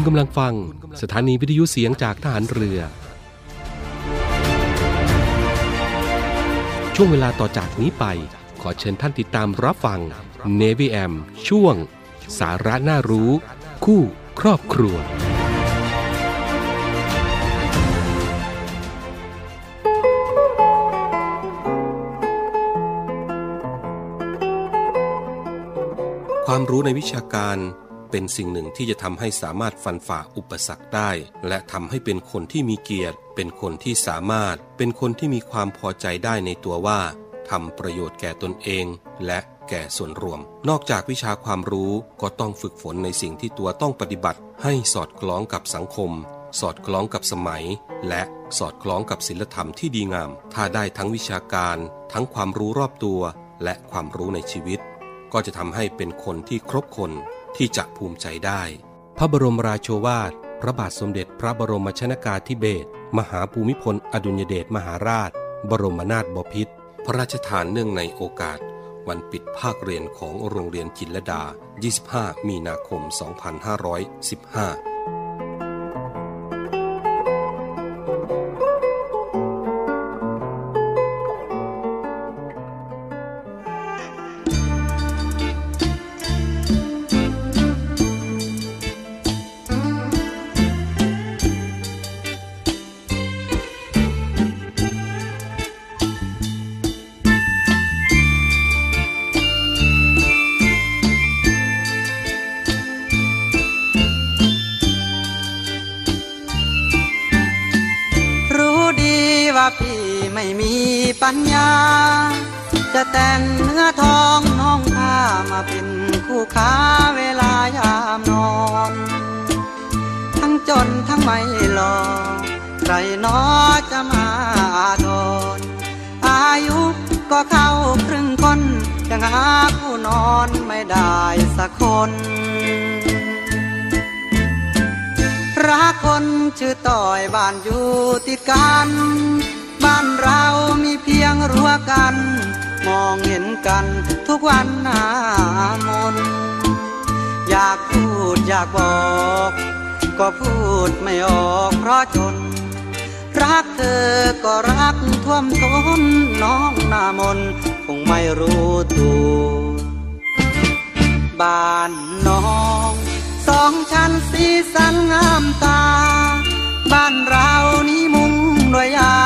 คุณกำลังฟัง สถานีวิทยุเสียงจากทหารเรือ ช่วงเวลาต่อจากนี้ไป ขอเชิญท่านติดตามรับฟัง Navy AM ช่วง สาระน่ารู้ คู่ครอบครัวความรู้ในวิชาการ เป็นสิ่งหนึ่งที่จะทำให้สามารถฟันฝ่าอุปสรรคได้ และทำให้เป็นคนที่มีเกียรติ เป็นคนที่สามารถ เป็นคนที่มีความพอใจได้ในตัวว่าทำประโยชน์แก่ตนเอง และแก่ส่วนรวม นอกจากวิชาความรู้ก็ต้องฝึกฝนในสิ่งที่ตัวต้องปฏิบัติ ให้สอดคล้องกับสังคม สอดคล้องกับสมัย และสอดคล้องกับศีลธรรมที่ดีงาม ถ้าได้ทั้งวิชาการ ทั้งความรู้รอบตัว และความรู้ในชีวิต ก็จะทำให้เป็นคนที่ครบคน ที่จะภูมิใจได้ พระบรมราโชวาท พระบาทสมเด็จพระบรมชนากาธิเบศรมหาภูมิพลอดุญเดชมหาราช บรมนาถบพิตรพระราชทานเนื่องในโอกาส วันปิดภาคเรียนของโรงเรียนจินลดา 25 มีนาคม 2515 รนอจะมาอาทรอายุก็เข้าครึ่งคนยังหาผู้นอนไม่ได้สักคน รักคนชื่อต่อยบ้านอยู่ติดกัน บ้านเรามีเพียงรั้วกัน มองเห็นกันทุกวันหน้ามน อยากพูดอยากบอก ก็พูดไม่ออกเพราะจน รักเธอก็รักท่วมท้นน้องหน้ามนคงไม่รู้ตัวบ้านน้องสองชั้นสีสันงามตา บ้านเรานี้มุงด้วยยา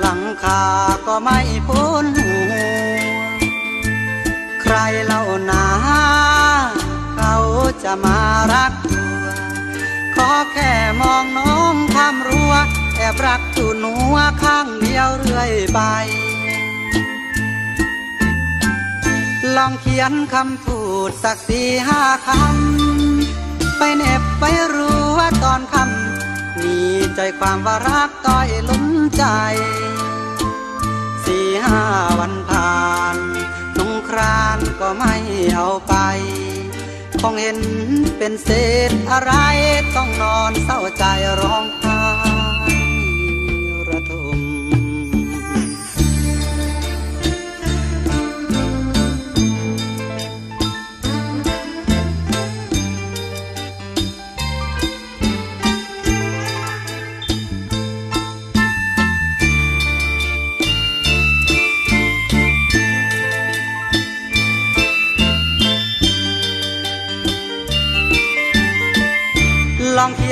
หลังคาก็ไม่พ้นหัวใครเล่านาเขาจะมารักตัวขอแค่มองน้องข้ามรั้ว บรักตุนหัวข้างเดียวเรื่อยไป ลองเขียนคำพูดสักสี่ห้าคำ ไปเน็บไปรู้ว่าตอนคำมีใจความว่ารักต้อยลุ้นใจ สี่ห้าวันผ่านสงครานก็ไม่เอาไป คงเห็นเป็นเศษอะไรต้องนอนเศร้าใจร้องไห้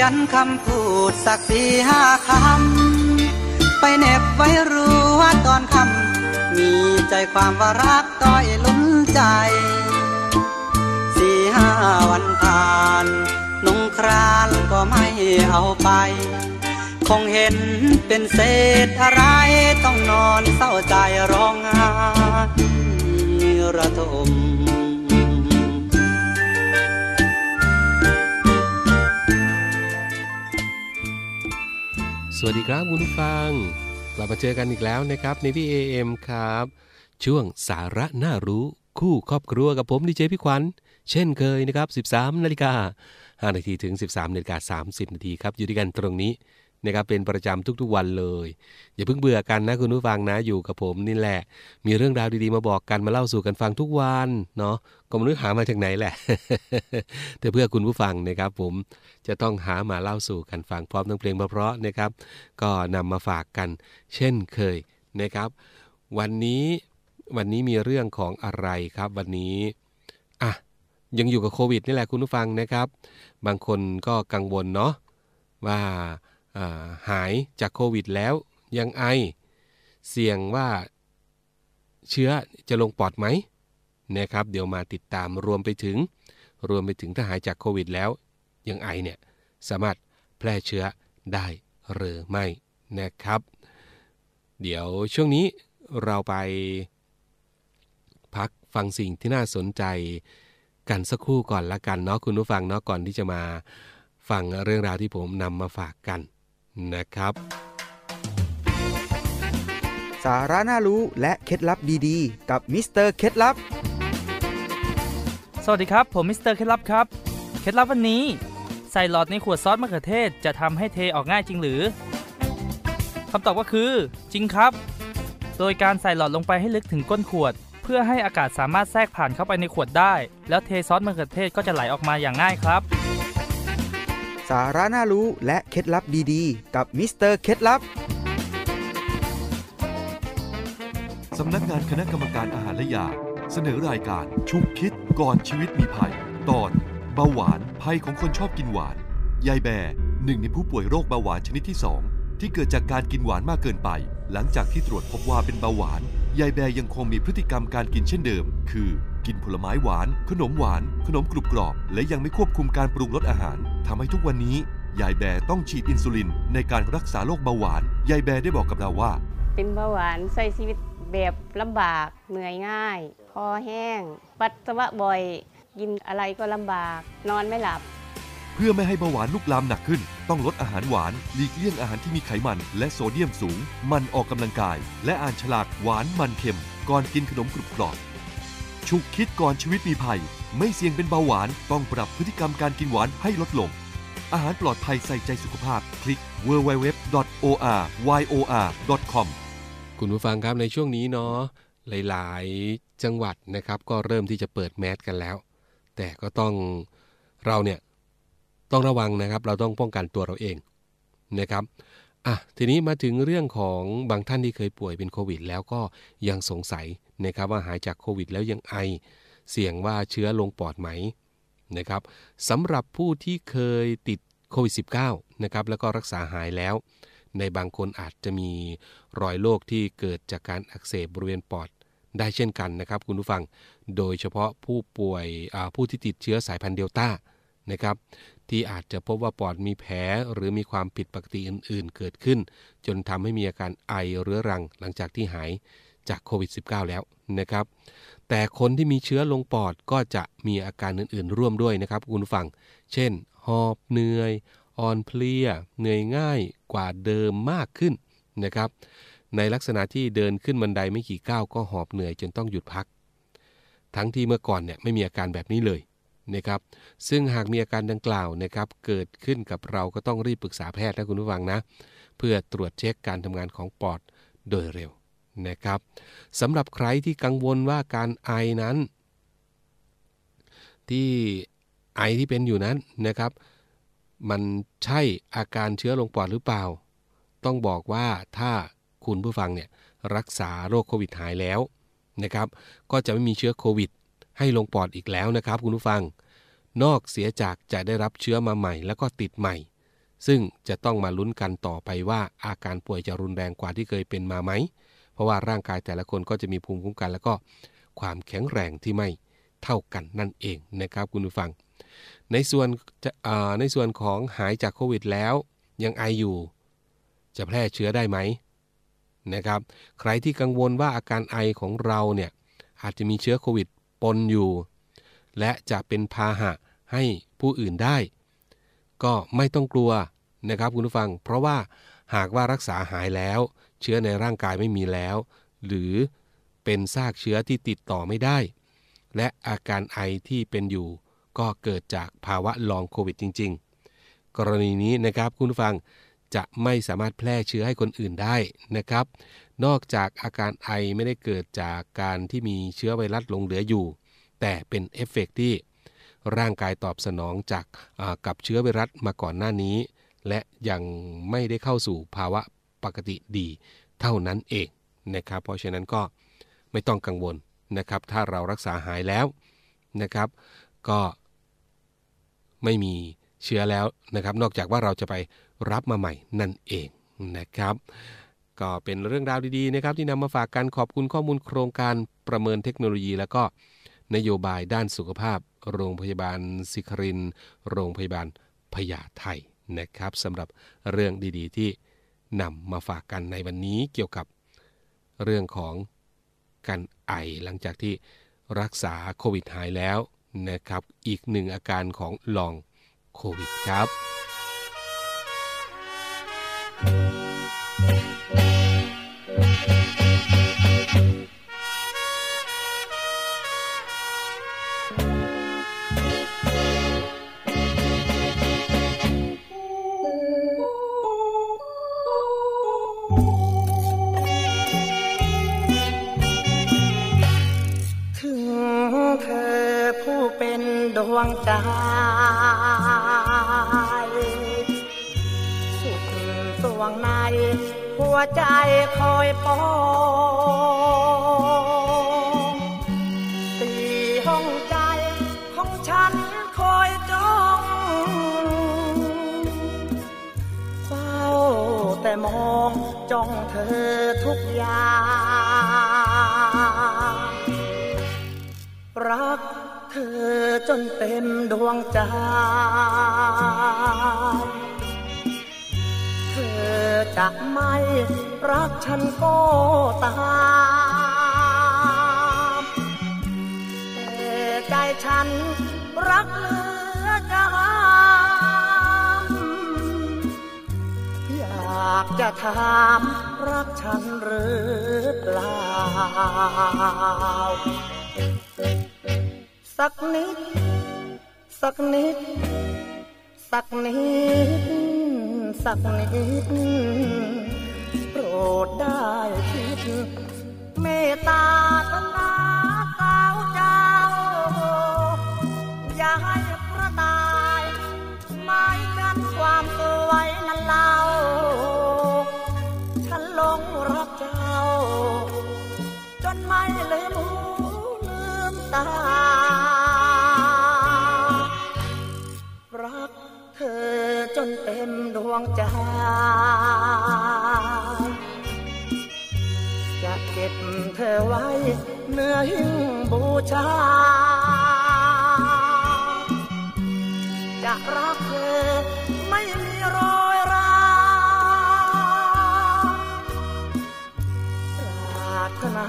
ยนคำพูดสักสี่ห้าคำ ไปเน็บไว้รู้ว่าตอนคำ มีใจความว่ารักต้อยลุ้นใจ สี่ห้าวันผ่านนงครานก็ไม่เอาไป คงเห็นเป็นเศษอะไรต้องนอนเศร้าใจร้องไห้ระทม วัสดีครับคุณผู้ฟัง กลับมาเจอกันอีกแล้วนะครับในพี่เอ็มครับ ช่วงสาระน่ารู้คู่ครอบครัวกับผมดีเจพี่ขวัญเช่นเคยนะครับ 13นาฬิกา5นาทีถึง 13นาฬิกา30นาทีครับอยู่ด้วยกันตรงนี้ นะครับเป็นประจำทุกๆวันเลย อย่าเพิ่งเบื่อกันนะคุณผู้ฟังนะอยู่กับผมนี่แหละ มีเรื่องราวดีๆมาบอกกันมาเล่าสู่กันฟังทุกวันเนาะก็ไม่รู้หามาจากไหนแหละ แต่เพื่อคุณผู้ฟังนะครับ ผมจะต้องหามาเล่าสู่กันฟังพร้อมทั้งเพลงเพราะๆนะครับ ก็นำมาฝากกัน เช่นเคยนะครับ วันนี้วันนี้มีเรื่องของอะไรครับ วันนี้อะยังอยู่กับโควิดนี่แหละคุณผู้ฟังนะครับ บางคนก็กังวลเนาะว่า หายจากโควิดแล้วยังไอ เสี่ยงว่าเชื้อจะลงปอดไหมนะครับ เดี๋ยวมาติดตามรวมไปถึง รวมไปถึงถ้าหายจากโควิดแล้ว ยังไอเนี่ย สามารถแพร่เชื้อได้หรือไม่นะครับ เดี๋ยวช่วงนี้เราไปพักฟังสิ่งที่น่าสนใจกันสักครู่ก่อนละกันเนาะคุณผู้ฟังเนาะก่อนที่จะมาฟังเรื่องราวที่ผมนำมาฝากกัน นะครับ สาระน่ารู้และเคล็ดลับดีๆ กับมิสเตอร์เคล็ดลับ สวัสดีครับ ผมมิสเตอร์เคล็ดลับครับ เคล็ดลับวันนี้ ใส่หลอดในขวดซอสมะเขือเทศจะทำให้เทออกง่ายจริงหรือคำตอบก็คือ จริงครับ โดยการใส่หลอดลงไปให้ลึกถึงก้นขวด เพื่อให้อากาศสามารถแทรกผ่านเข้าไปในขวดได้ แล้วเทซอสมะเขือเทศก็จะไหลออกมาอย่างง่ายครับ สาระน่ารู้และเคล็ดลับดีๆ กับมิสเตอร์เคล็ดลับสำนักงานคณะกรรมการอาหารและยา เสนอรายการชุกคิดก่อนชีวิตมีภัย ตอนเบาหวานภัยของคนชอบกินหวาน ยายแบหนึ่งในผู้ป่วยโรคเบาหวานชนิดที่ 2 ที่เกิดจากการกินหวานมากเกินไป หลังจากที่ตรวจพบว่าเป็นเบาหวาน ยายแบยังคงมีพฤติกรรมการกินเช่นเดิม คือ กินผลไม้หวาน ขนมหวาน ขนมกรุบกรอบ และยังไม่ควบคุมการปรุงรสอาหารทำให้ทุกวันนี้ ยายแบร์ต้องฉีดอินซูลิน ในการรักษาโรคเบาหวาน ยายแบร์ได้บอกกับเราว่า เป็นเบาหวานใช้ชีวิตแบบลำบาก เหนื่อยง่าย คอแห้ง ปัสสาวะบ่อย กินอะไรก็ลำบาก นอนไม่หลับ เพื่อไม่ให้เบาหวานลุกลามหนักขึ้น ต้องลดอาหารหวาน หลีกเลี่ยงอาหารที่มีไขมัน และโซเดียมสูง มันออกกำลังกาย และอ่านฉลากหวานมันเค็ม ก่อนกินขนมกรุบกรอบ ฉุกคิดก่อนชีวิตมีภัย ไม่เสี่ยงเป็นเบาหวาน ต้องปรับพฤติกรรมการกินหวานให้ลดลง อาหารปลอดภัยใส่ใจสุขภาพ คลิก www.oryor.com คุณผู้ฟังครับในช่วงนี้เนาะหลายๆ จังหวัดนะครับ ก็เริ่มที่จะเปิดแมสกันแล้ว แต่ก็ต้องเราเนี่ยต้องระวังนะครับ เราต้องป้องกันตัวเราเองนะครับ อะทีนี้มาถึงเรื่องของบางท่านที่เคยป่วยเป็นโควิด แล้วก็ยังสงสัยนะครับว่าหายจากโควิด แล้วยังไอ เสี่ยงว่าเชื้อลงปอดไหมนะครับสำหรับผู้ที่เคยติดโควิด -19 นะครับแล้วก็รักษาหายแล้ว ในบางคนอาจจะมีรอยโรคที่เกิดจากการอักเสบบริเวณปอดได้เช่นกันนะครับคุณผู้ฟัง โดยเฉพาะผู้ป่วยผู้ที่ติดเชื้อสายพันธุ์เดลต้านะครับ ที่อาจจะพบว่าปอดมีแผลหรือมีความผิดปกติอื่น ๆ เกิดขึ้น จนทำให้มีอาการไอเรื้อรังหลังจากที่หายจากโควิด -19 แล้วนะครับ แต่คนที่มีเชื้อลงปอดก็จะมีอาการอื่น ๆ ร่วมด้วยนะครับคุณฟัง เช่น หอบเหนื่อย อ่อนเพลีย เหนื่อยง่ายกว่าเดิมมากขึ้นนะครับ ในลักษณะที่เดินขึ้นบันไดไม่กี่ก้าวก็หอบเหนื่อยจนต้องหยุดพัก ทั้งที่เมื่อก่อนเนี่ยไม่มีอาการแบบนี้เลย นะครับซึ่งหากมีอาการดังกล่าวนะครับเกิดขึ้นกับเราก็ต้องรีบปรึกษาแพทย์นะคุณผู้ฟังนะ เพื่อตรวจเช็คการทำงานของปอดโดยเร็วนะครับสำหรับใครที่กังวลว่าการไอนั้น ที่ไอที่เป็นอยู่นั้นนะครับ มันใช่อาการเชื้อลงปอดหรือเปล่า ต้องบอกว่าถ้าคุณผู้ฟังเนี่ยรักษาโรคโควิดหายแล้วนะครับ ก็จะไม่มีเชื้อโควิด ให้ลงปอดอีกแล้วนะครับคุณผู้ฟัง นอกเสียจากจะได้รับเชื้อมาใหม่ แล้วก็ติดใหม่ ซึ่งจะต้องมาลุ้นกันต่อไปว่าอาการป่วยจะรุนแรงกว่าที่เคยเป็นมาไหม เพราะว่าร่างกายแต่ละคนก็จะมีภูมิคุ้มกัน แล้วก็ความแข็งแรงที่ไม่เท่ากันนั่นเองนะครับคุณผู้ฟัง ในส่วนในส่วนของหายจากโควิดแล้วยังไออยู่ จะแพร่เชื้อได้ไหมนะครับ ใครที่กังวลว่าอาการไอของเราเนี่ยอาจจะมีเชื้อโควิด ปนอยู่ และจะเป็นพาหะให้ผู้อื่นได้ ก็ไม่ต้องกลัวนะครับคุณผู้ฟัง เพราะว่าหากว่ารักษาหายแล้ว เชื้อในร่างกายไม่มีแล้ว หรือเป็นซากเชื้อที่ติดต่อไม่ได้ และอาการไอที่เป็นอยู่ ก็เกิดจากภาวะลองโควิดจริง ๆ กรณีนี้นะครับคุณผู้ฟัง จะไม่สามารถแพร่เชื้อให้คนอื่นได้นะครับ นอกจากอาการไอไม่ได้เกิดจากการที่มีเชื้อไวรัสหลงเหลืออยู่ แต่เป็นเอฟเฟกที่ร่างกายตอบสนองจากกับเชื้อไวรัสมาก่อนหน้านี้ และยังไม่ได้เข้าสู่ภาวะปกติดีเท่านั้นเองนะครับ เพราะฉะนั้นก็ไม่ต้องกังวลนะครับ ถ้าเรารักษาหายแล้วนะครับ ก็ไม่มีเชื้อแล้วนะครับ นอกจากว่าเราจะไป รับมาใหม่นั่นเองนะครับก็เป็นเรื่องราวดีๆนะครับที่นำมาฝากกันขอบคุณข้อมูลโครงการประเมินเทคโนโลยี แล้วก็นโยบายด้านสุขภาพ โรงพยาบาลสิคริน โรงพยาบาลพญาไทนะครับสำหรับเรื่องดีๆที่นำมาฝากกันในวันนี้เกี่ยวกับเรื่องของการไอหลังจากที่รักษาโควิดหายแล้วนะครับอีกหนึ่งอาการของลองโควิดครับ วงใจสุ วใจคอยปองตีห้องใจของฉันคอยจ้องเฝ้าแต่มองจ้องเธอทุกอย่างรักเธอจนเต็มดวงใจ จะไม่รักฉันก็ตามแต่ใจฉันรักเหลือจามอยากจะถามรักฉันหรือเปล่า สักนิด สักนิด สักนิด สักนิด โปรดได้คิด เมตตาตนาสาวเจ้า อย่าให้พระตายหมายกันความสวยนั้นเล่า ฉันลงรักเจ้า จนไม่ลืมหูลืมตา นเต็มดวงใจ จะเก็บเธอไว้เนื้อหิ้งบูชา จะรักเธอไม่มีรอยราปรารถนา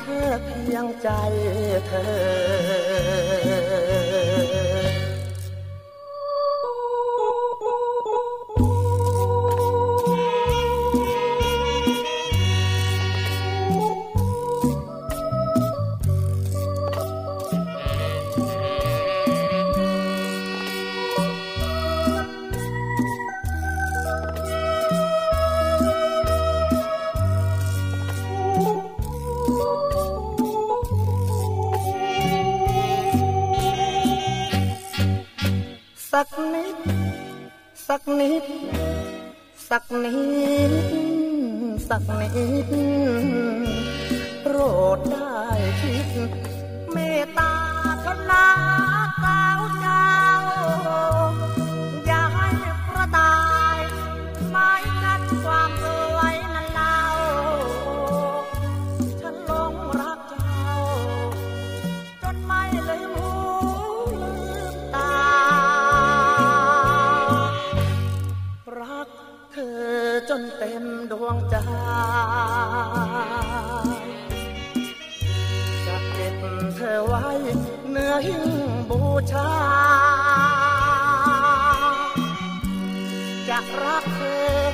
แค่เพียงใจเธอ สักนิด สักนิด สักนิด สักนิดโปรดได้คิด เมตตาทนาสาเจ้าอย่าให้พระตา นเต็มดวงใจจะเก็บเธอไว้เนื้อหิ้งบูชาจะรักเธอ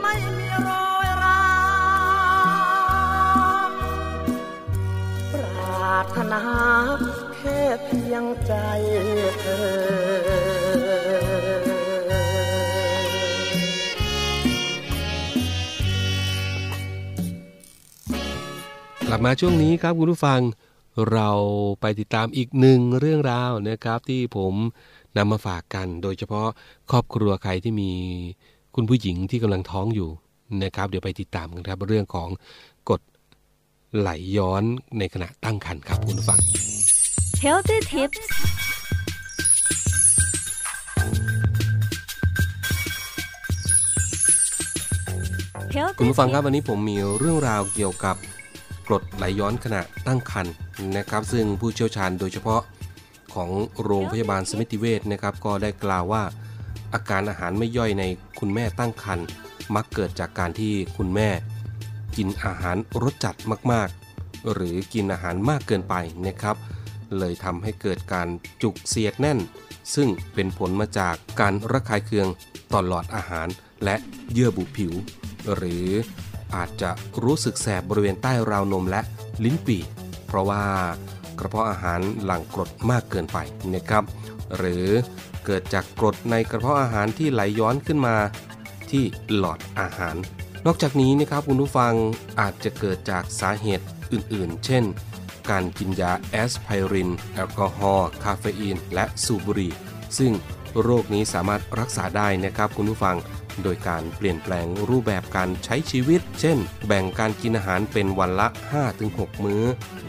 ไม่มีรอร้าารถนาแค่เพียงใจเธอ กลับมาช่วงนี้ครับคุณผู้ฟังเราไปติดตามอีกหนึ่งเรื่องราวนะครับ ที่ผมนำมาฝากกัน โดยเฉพาะครอบครัวใครที่มีคุณผู้หญิงที่กำลังท้องอยู่นะครับ เดี๋ยวไปติดตามกันครับเรื่องของกฎไหลย้อนในขณะตั้งครรภ์ครับคุณผู้ฟัง Healthy Tips คุณผู้ฟังครับวันนี้ผมมีเรื่องราวเกี่ยวกับ กรดไหลย้อนขณะตั้งครรภ์นะครับ ซึ่งผู้เชี่ยวชาญโดยเฉพาะของโรงพยาบาลสมิติเวชนะครับ ก็ได้กล่าวว่า อาการอาหารไม่ย่อยในคุณแม่ตั้งครรภ์มักเกิดจากการที่คุณแม่ กินอาหารรสจัดมากๆ หรือกินอาหารมากเกินไปนะครับ เลยทำให้เกิดการจุกเสียดแน่น ซึ่งเป็นผลมาจากการระคายเคืองต่อหลอดอาหารและเยื่อบุผิว หรือ อาจจะรู้สึกแสบบริเวณใต้ราวนมและลิ้นปี่ เพราะว่ากระเพาะอาหารหลั่งกรดมากเกินไปนะครับ หรือเกิดจากกรดในกระเพาะอาหารที่ไหลย้อนขึ้นมาที่หลอดอาหาร นอกจากนี้นะครับคุณผู้ฟังอาจจะเกิดจากสาเหตุอื่นๆ เช่น การกินยาแอสไพริน แอลกอฮอล์คาเฟอีน และสูบบุหรี่ซึ่งโรคนี้สามารถรักษาได้นะครับคุณผู้ฟัง โดยการเปลี่ยนแปลงรูปแบบการใช้ชีวิต เช่น แบ่งการกินอาหารเป็นวันละ 5-6 มื้อ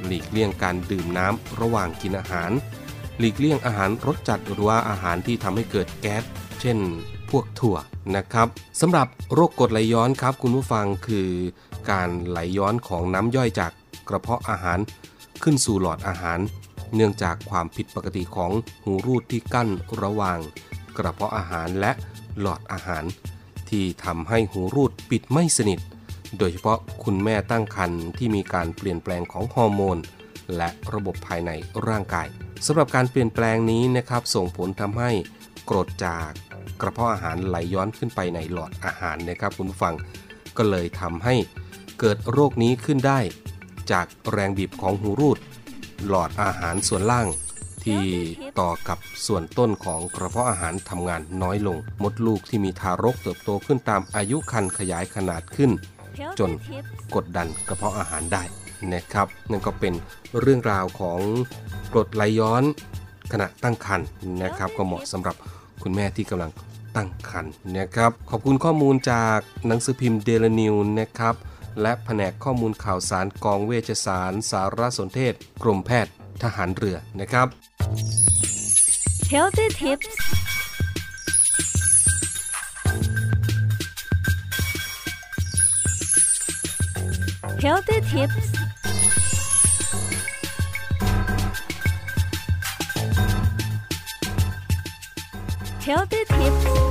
หลีกเลี่ยงการดื่มน้ำระหว่างกินอาหาร หลีกเลี่ยงอาหารรสจัดหรือว่าอาหารที่ทำให้เกิดแก๊ส เช่น พวกถั่วนะครับสำหรับโรคกรดไหลย้อนครับคุณผู้ฟังคือ การไหลย้อนของน้ำย่อยจากกระเพาะอาหารขึ้นสู่หลอดอาหาร เนื่องจากความผิดปกติของหูรูดที่กั้นระหว่าง กระเพาะอาหารและหลอดอาหาร ที่ทำให้หูรูดปิดไม่สนิท โดยเฉพาะคุณแม่ตั้งครรภ์ที่มีการเปลี่ยนแปลงของฮอร์โมน และระบบภายในร่างกายสำหรับการเปลี่ยนแปลงนี้นะครับส่งผลทำให้กรดจากกระเพาะอาหารไหลย้อนขึ้นไปในหลอดอาหารนะครับคุณผู้ฟังก็เลยทำให้เกิดโรคนี้ขึ้นได้ จากแรงบีบของหูรูด หลอดอาหารส่วนล่าง ที่ต่อกับส่วนต้นของกระเพาะอาหารทำงานน้อยลง มดลูกที่มีทารกเติบโตขึ้นตามอายุครรภ์ขยายขนาดขึ้น จนกดดันกระเพาะอาหารได้นะครับนั่นก็เป็นเรื่องราวของกรดไหลย้อนขณะตั้งครรภ์นะครับ ก็เหมาะสำหรับคุณแม่ที่กำลังตั้งครรภ์นะครับ ขอบคุณข้อมูลจากหนังสือพิมพ์เดลนิวนะครับ และแผนกข้อมูลข่าวสารกองเวชสารสารสนเทศ กรมแพทย์ ทหารเรือนะครับ Healthy Tips Healthy Tips Healthy Tips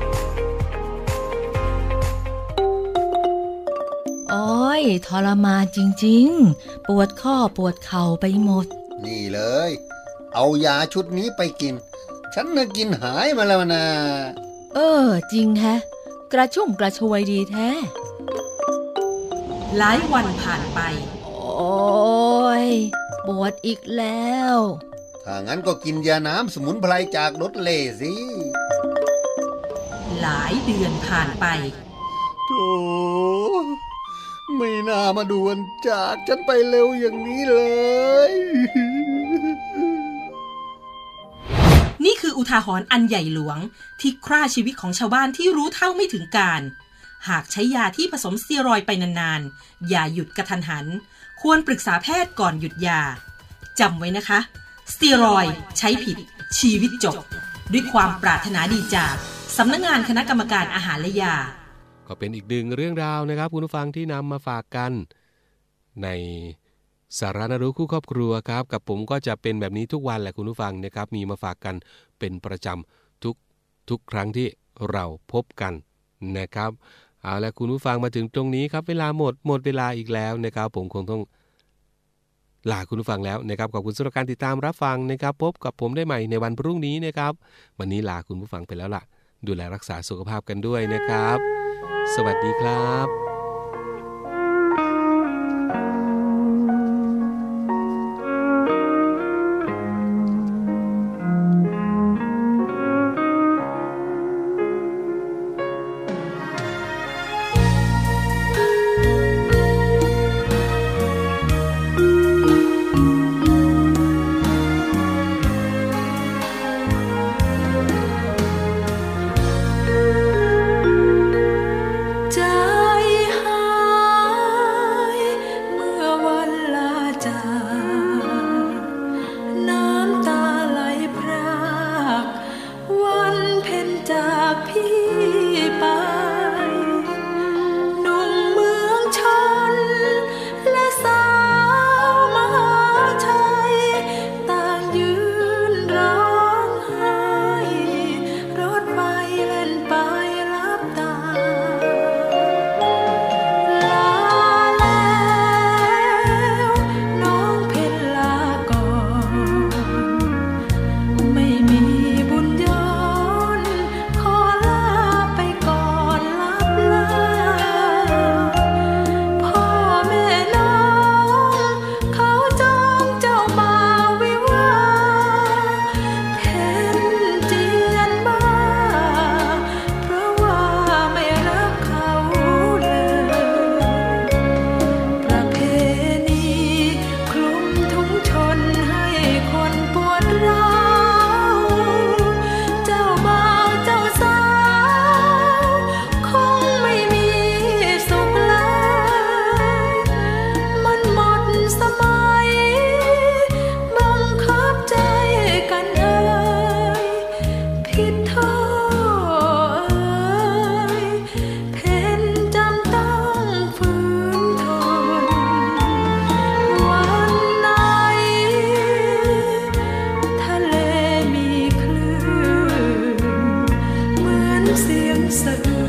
โอ้ยทรมานจริง ๆ ปวดข้อปวดเข่าไปหมด นี่เลย เอายาชุดนี้ไปกิน ฉันน่ะกินหายมาแล้วนะ เออ จริงแฮะ กระชุ่มกระชวยดีแท้ หลายวันผ่านไป โอ้ยปวดอีกแล้ว ถ้างั้นก็กินยาน้ำสมุนไพรจากรถเล่สิ หลายเดือนผ่านไปโธ่ ไม่น่ามาด่วนจากฉันไปเร็วอย่างนี้เลย นี่คืออุทาหรณ์อันใหญ่หลวง ที่ฆ่าชีวิตของชาวบ้านที่รู้เท่าไม่ถึงการ หากใช้ยาที่ผสมสเตียรอยไปนานๆ อย่าหยุดกระทันหัน ควรปรึกษาแพทย์ก่อนหยุดยาจำไว้นะคะ สเตียรอยใช้ผิด ชีวิตจบ ด้วยความปรารถนาดีจากสำนักงงานคณะกรรมการอาหารและยา ก็เป็นอีกหนึ่งเรื่องราวนะครับ คุณผู้ฟังที่นำมาฝากกัน ในสาระนรู้คู่ครอบครัวครับ กับผมก็จะเป็นแบบนี้ทุกวันแหละคุณผู้ฟังนะครับ มีมาฝากกันเป็นประจำทุกทุกครั้งที่เราพบกันนะครับเอาละคุณผู้ฟังมาถึงตรงนี้ครับเวลาหมดหมดเวลาอีกแล้วนะครับ ผมคงต้องลาคุณผู้ฟังแล้วนะครับขอบคุณสำหรับการติดตามรับฟังนะครับ พบกับผมได้ใหม่ในวันพรุ่งนี้นะครับ วันนี้ลาคุณผู้ฟังไปแล้วล่ะ ดูแลรักษาสุขภาพกันด้วยนะครับ สวัสดีครับ เ